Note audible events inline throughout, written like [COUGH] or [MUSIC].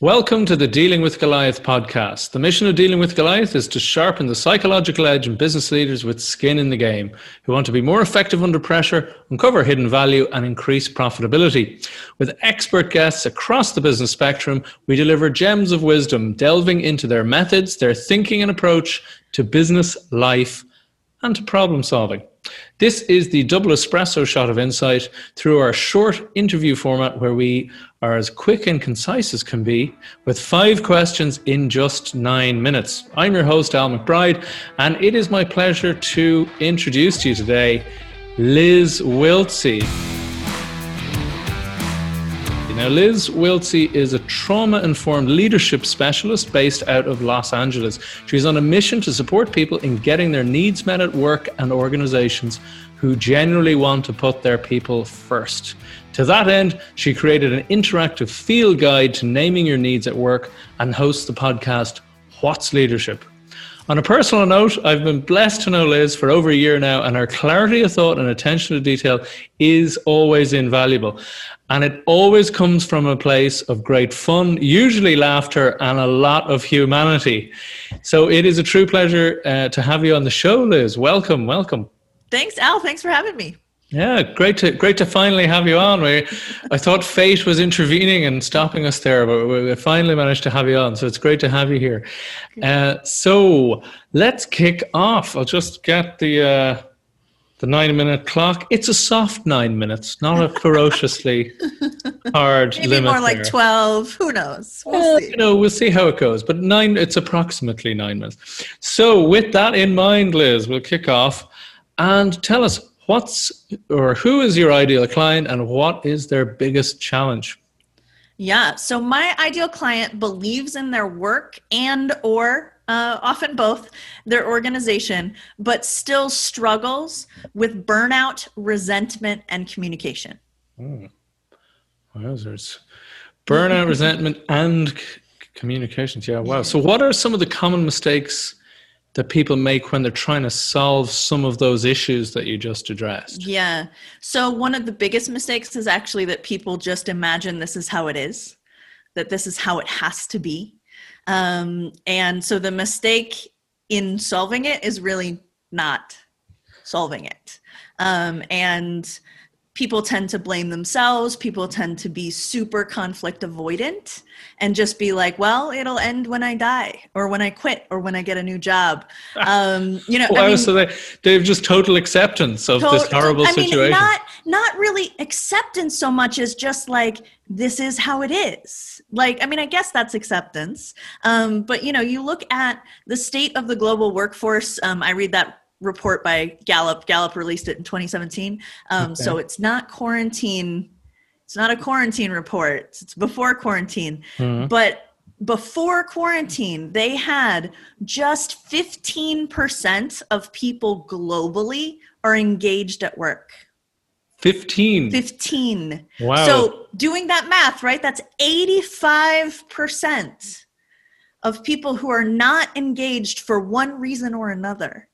Welcome to the Dealing with Goliath podcast. The mission of Dealing with Goliath is to sharpen the psychological edge in business leaders with skin in the game who want to be more effective under pressure, uncover hidden value, and increase profitability. With expert guests across the business spectrum, we deliver gems of wisdom, delving into their methods, their thinking and approach to business, life, and to problem solving. This is the double espresso shot of insight through our short interview format where we are as quick and concise as can be with five questions in just nine minutes. I'm your host, Al McBride, and it is my pleasure to introduce to you today Liz Wiltsey. Now, Liz Wiltsey is a trauma informed leadership specialist based out of Los Angeles. She's on a mission to support people in getting their needs met at work and organizations who genuinely want to put their people first. To that end, she created an interactive field guide to naming your needs at work and hosts the podcast What's Leadership? On a personal note, I've been blessed to know Liz for over a year now, and her clarity of thought and attention to detail is always invaluable. And it always comes from a place of great fun, usually laughter, and a lot of humanity. So it is a true pleasure uh, to have you on the show, Liz. Welcome, welcome. Thanks, Al. Thanks for having me. Yeah, great to great to finally have you on. We, I thought fate was intervening and stopping us there, but we finally managed to have you on. So it's great to have you here. Uh, so let's kick off. I'll just get the uh, the nine minute clock. It's a soft nine minutes, not a ferociously [LAUGHS] hard Maybe limit. more like there. twelve. Who knows? We'll Well, see. you know, we'll see how it goes. But nine, it's approximately nine minutes. So, with that in mind, Liz, we'll kick off and tell us what's or who is your ideal client and what is their biggest challenge. Yeah. So my ideal client believes in their work and or uh, often both their organization, but still struggles with burnout, resentment, and communication. Wowzers. Burnout, resentment, and c- communications. Yeah, wow. So, what are some of the common mistakes that people make when they're trying to solve some of those issues that you just addressed? Yeah. So one of the biggest mistakes is actually that people just imagine this is how it is, that this is how it has to be. Um, and so the mistake in solving it is really not solving it. Um, and people tend to blame themselves. People tend to be super conflict avoidant and just be like, well, it'll end when I die or when I quit or when I get a new job. [LAUGHS] Um, you know, Wow, I mean, so they, they have just total acceptance of this Tot- horrible I mean, situation. not not really acceptance so much as just like this is how it is. Like, I mean, I guess that's acceptance. Um, but you know, you look at the state of the global workforce. Um, I read that report by Gallup. Gallup released it in 2017. Um, So it's not quarantine. It's not a quarantine report. It's before quarantine. Mhm. But before quarantine, they had just 15% of people globally are engaged at work. 15. 15. Wow. So doing that math, right? That's 85% of people who are not engaged for one reason or another.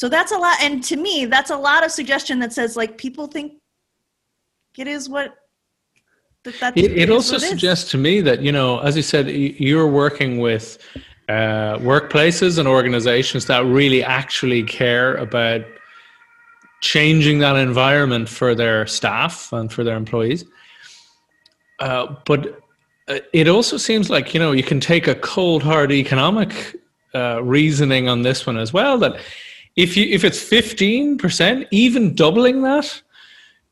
So that's a lot. And to me, that's a lot of suggestion that says like people think it is what that that's it, it also suggests to me that, you know, as you said, you're working with uh, workplaces and organizations that really actually care about changing that environment for their staff and for their employees. Uh, but uh, it also seems like, you know, you can take a cold, hard economic uh, reasoning on this one as well that if you if it's 15%, even doubling that,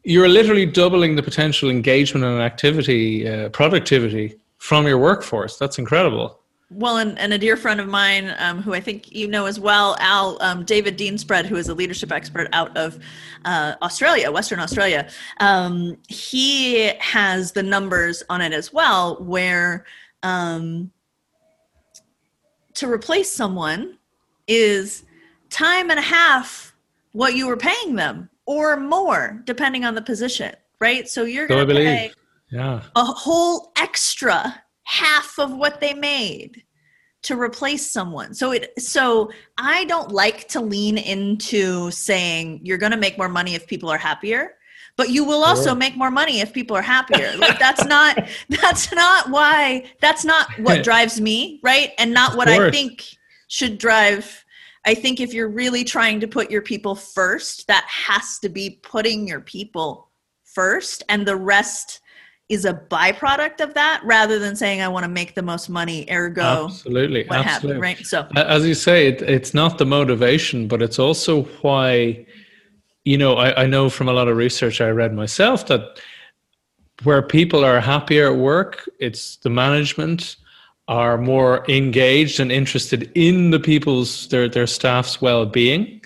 you're literally doubling the potential engagement and activity, uh, productivity from your workforce. That's incredible. Well, and, and a dear friend of mine, um, who I think you know as well, Al, um, David Deanspread, who is a leadership expert out of uh, Australia, Western Australia, um, he has the numbers on it as well, where um, to replace someone is time and a half what you were paying them or more, depending on the position, right? So you're going to believe. pay Yeah. a whole extra half of what they made to replace someone. So it so I don't like to lean into saying you're going to make more money if people are happier but you will also Sure. make more money if people are happier [LAUGHS] like that's not that's not why that's not what [LAUGHS] drives me right and not Of what i think should drive i think if you're really trying to put your people first that has to be putting your people first and the rest is a byproduct of that rather than saying i want to make the most money ergo absolutely, what happened right? So As you say, it, it's not the motivation, but it's also why, you know, I, I know from a lot of research I read myself that where people are happier at work, it's the management are more engaged and interested in the people's their their staff's well-being.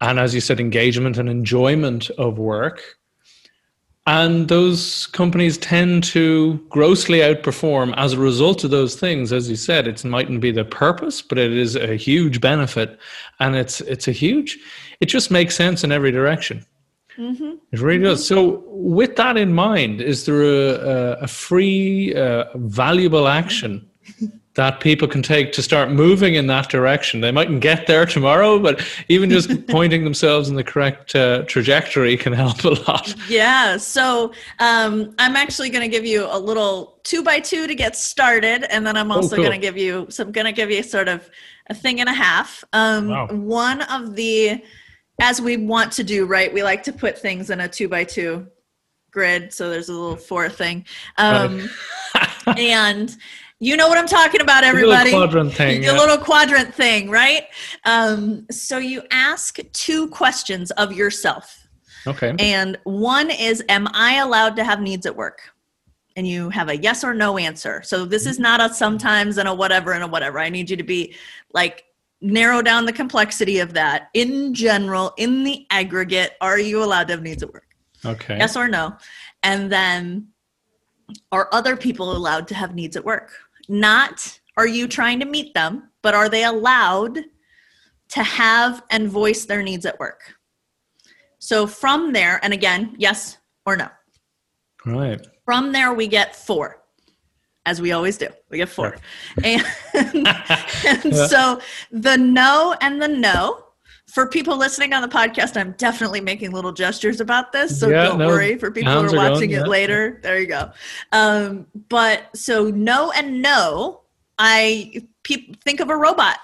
And as you said engagement and enjoyment of work. And those companies tend to grossly outperform as a result of those things. As you said it mightn't be the purpose but it is a huge benefit. And it's it's a huge it just makes sense in every direction. Mhm. it really does. So, with that in mind, is there a, a, a free, uh, valuable action that people can take to start moving in that direction? They mightn't get there tomorrow, but even just [LAUGHS] pointing themselves in the correct uh, trajectory can help a lot. Yeah, so um, I'm actually going to give you a little two by two to get started, and then I'm also cool. going to give you so I'm going to give you sort of a thing and a half. Um, Wow. One of the, as we want to do, right? We like to put things in a two by two grid, so there's a little four thing, um, [LAUGHS] and you know what I'm talking about, everybody. The little quadrant thing. The yeah. little quadrant thing, right? Um, so you ask two questions of yourself. Okay. And one is, Am I allowed to have needs at work? And you have a yes or no answer. So this is not a sometimes and a whatever and a whatever. I need you to be like, narrow down the complexity of that. In general, in the aggregate, are you allowed to have needs at work? Okay. Yes or no? And then, are other people allowed to have needs at work? Not are you trying to meet them, but are they allowed to have and voice their needs at work? So from there, and again, yes or no. Right. From there, we get four, as we always do. We get four. And, [LAUGHS] and [LAUGHS] so the no and the no, for people listening on the podcast, I'm definitely making little gestures about this. So Yeah, don't no, worry. For people who are are watching going, it yeah. later, there you go. Um, but so no and no, I pe- think of a robot.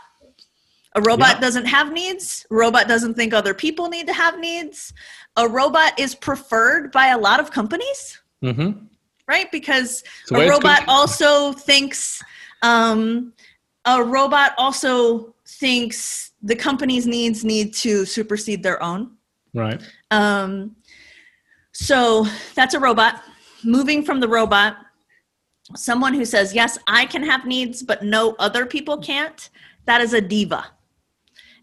A robot Yeah. doesn't have needs. A robot doesn't think other people need to have needs. A robot is preferred by a lot of companies Mm-hmm. right? Because a robot also thinks, um, a robot also thinks the company's needs need to supersede their own. Right. Um, so that's a robot. Moving from the robot, someone who says, Yes, I can have needs, but no other people can't, that is a diva.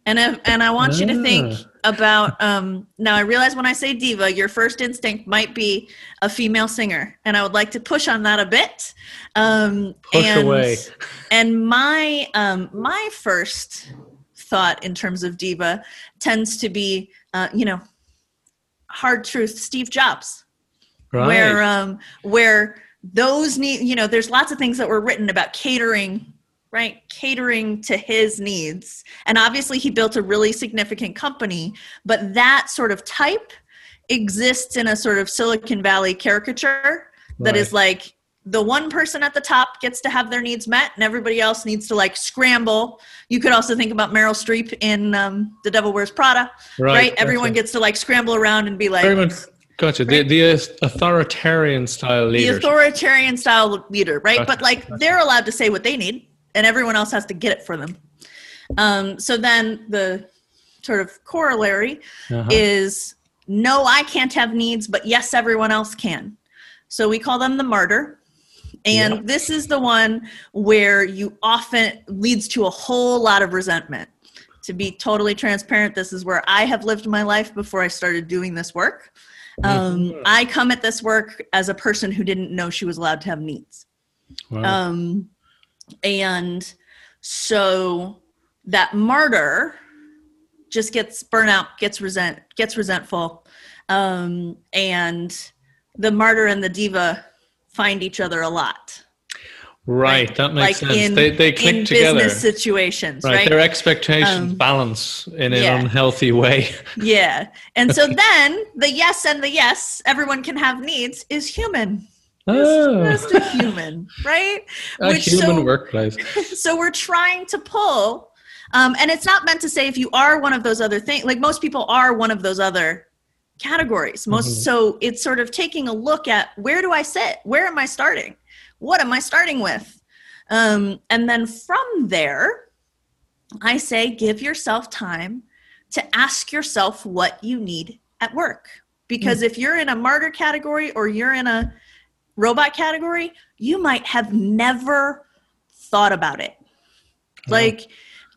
And, if, and I want you to think Ah. about [LAUGHS] um, now, I realize when I say diva, your first instinct might be a female singer. And I would like to push on that a bit. Um, Push and, away. And my, um, my first thought in terms of diva tends to be, uh, you know, hard truth steve jobs Right. where um where those need you know there's lots of things that were written about catering right catering to his needs. And obviously he built a really significant company but that sort of type exists in a sort of silicon valley caricature that is like the one person at the top gets to have their needs met and everybody else needs to like scramble. You could also think about meryl streep in um, the devil wears prada right, everyone gotcha. gets to like scramble around and be like very much gotcha. The the authoritarian style leader the authoritarian style leader, right? Gotcha, But like they're allowed to say what they need, and everyone else has to get it for them. Um, so then the sort of corollary Uh-huh. is no, I can't have needs, but yes, everyone else can. So we call them the martyr. And Yeah. this is the one where you often leads to a whole lot of resentment. To be totally transparent, this is where I have lived my life before I started doing this work. Um, Mhm. I come at this work as a person who didn't know she was allowed to have needs. Wow. Um, and so that martyr just gets burnout, gets resent, gets resentful, um, and the martyr and the diva find each other a lot. Right, Right. that makes Like sense. in- they they click in together. business situations, right. right? their expectations Um, balance in an yeah. unhealthy way. Yeah. And so [LAUGHS] then the yes and the yes, everyone can have needs, is human. Oh, It's just a human, right? [LAUGHS] a which human so- workplace. [LAUGHS] so we're trying to pull um, and it's not meant to say if you are one of those other things like most people are one of those other categories. Most Mhm. so it's sort of taking a look at where do i sit? Where am i starting? What am i starting with? Um, and then from there i say give yourself time to ask yourself what you need at work. Because if you're in a martyr category or you're in a robot category you might have never thought about it. Like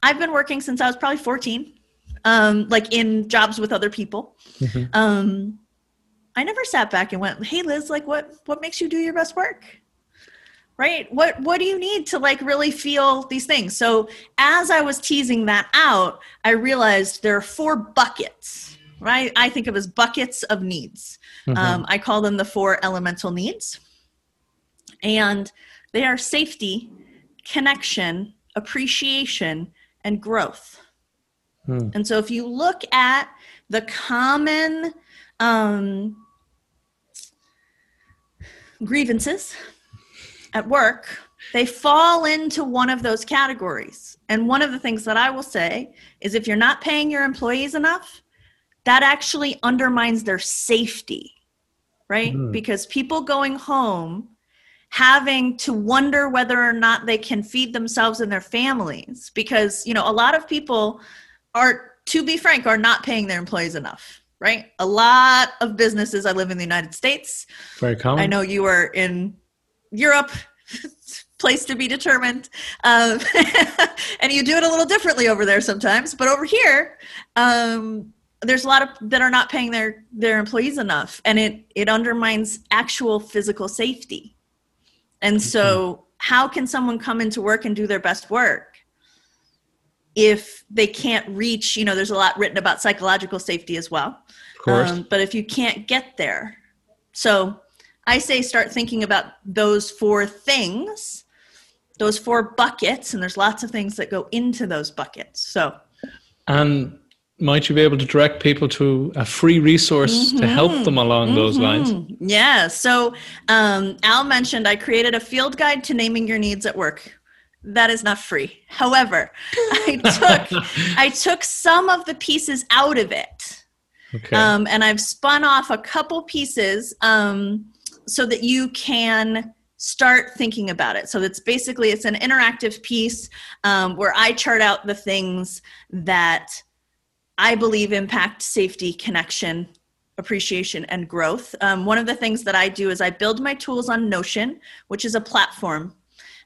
i've been working since i was probably 14 um like in jobs with other people. Mhm. um i never sat back and went hey liz like what what makes you do your best work? Right? What what do you need to like really feel these things? So as i was teasing that out i realized there are four buckets right? I think of as buckets of needs. Mhm. um, i call them the four elemental needs and they are safety connection appreciation and growth Hmm. and so if you look at the common um, grievances at work, they fall into one of those categories. And one of the things that I will say is if you're not paying your employees enough, that actually undermines their safety, right? Mhm. Because people going home having to wonder whether or not they can feed themselves and their families because you know a lot of people are to be frank are not paying their employees enough right a lot of businesses i live in the united states Very common. i know you are in europe [LAUGHS] place to be determined um, [LAUGHS] and you do it a little differently over there sometimes but over here um, there's a lot of that are not paying their their employees enough and it it undermines actual physical safety and so how can someone come into work and do their best work if they can't reach you know there's a lot written about psychological safety as well of course. um, but if you can't get there, so I say start thinking about those four things, those four buckets, and there's lots of things that go into those buckets. So and might you be able to direct people to a free resource to help them along those lines? Yeah. So um, Al mentioned I created a field guide to naming your needs at work. That is not free. However, [LAUGHS] I took [LAUGHS] I took some of the pieces out of it. Okay. Um, and I've spun off a couple pieces um, so that you can start thinking about it. So it's basically it's an interactive piece um, where I chart out the things that I believe impact safety, connection, appreciation, and growth. Um, one of the things that I do is I build my tools on Notion, which is a platform,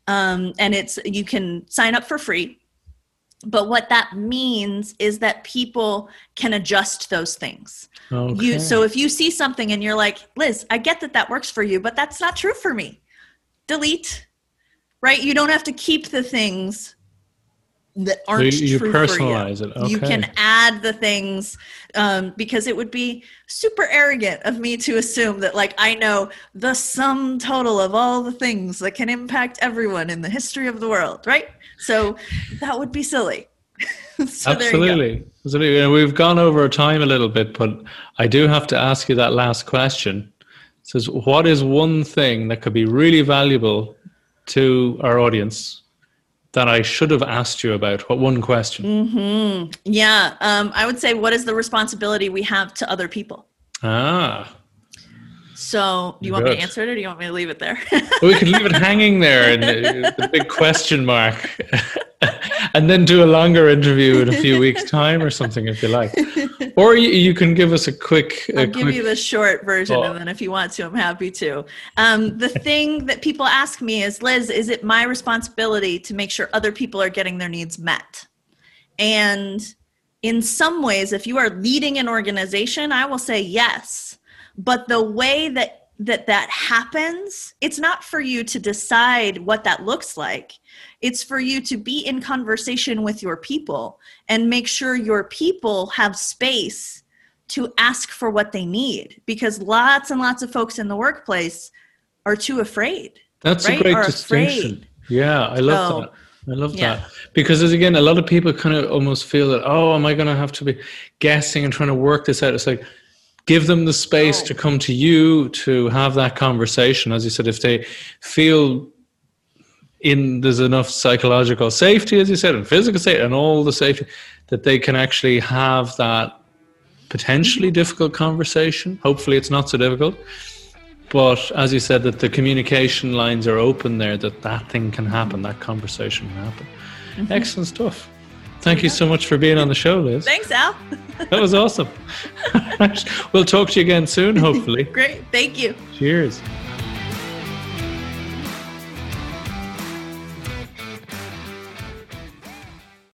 um, and it's you can sign up for free. But what that means is that people can adjust those things. okay. You so if you see something and you're like, Liz, I get that that works for you, but that's not true for me. Delete. Right? You don't have to keep the things that aren't you true personalize for you. it, You can add the things um, because it would be super arrogant of me to assume that like I know the sum total of all the things that can impact everyone in the history of the world, right? So that would be silly. [LAUGHS] so. Absolutely. Absolutely. And we've gone over time a little bit, but I do have to ask you that last question. It says, what is one thing that could be really valuable to our audience that I should have asked you about? What one question? hmm Yeah, um, I would say, what is the responsibility we have to other people? Ah, So, do you want me to answer it, or do you want me to leave it there? we could leave it [LAUGHS] hanging there and uh, the big question mark, [LAUGHS] and then do a longer interview in a few weeks' time or something if you like. Or you, you can give us a quick. a I'll give quick you the short version, thought. and then if you want to, I'm happy to. Um, the thing that people ask me is, Liz, is it my responsibility to make sure other people are getting their needs met? And in some ways, if you are leading an organization, I will say yes. But the way that that that happens, it's not for you to decide what that looks like. It's for you to be in conversation with your people and make sure your people have space to ask for what they need because lots and lots of folks in the workplace are too afraid That's right? a great Are distinction. afraid. Yeah, I love So, that. I love yeah. that because, as again, a lot of people kind of almost feel that, oh, am I going to have to be guessing and trying to work this out? It's like give them the space Oh. to come to you to have that conversation. As you said, if they feel in there's enough psychological safety, as you said, and physical safety, and all the safety that they can actually have that potentially difficult conversation. Hopefully, it's not so difficult. But as you said, that the communication lines are open there, that that thing can happen, that conversation can happen. Mm-hmm. Excellent stuff. Thank you so much for being on the show, Liz. Thanks, Al. [LAUGHS] That was awesome. [LAUGHS] we'll talk to you again soon, hopefully. [LAUGHS] Great. Thank you. Cheers.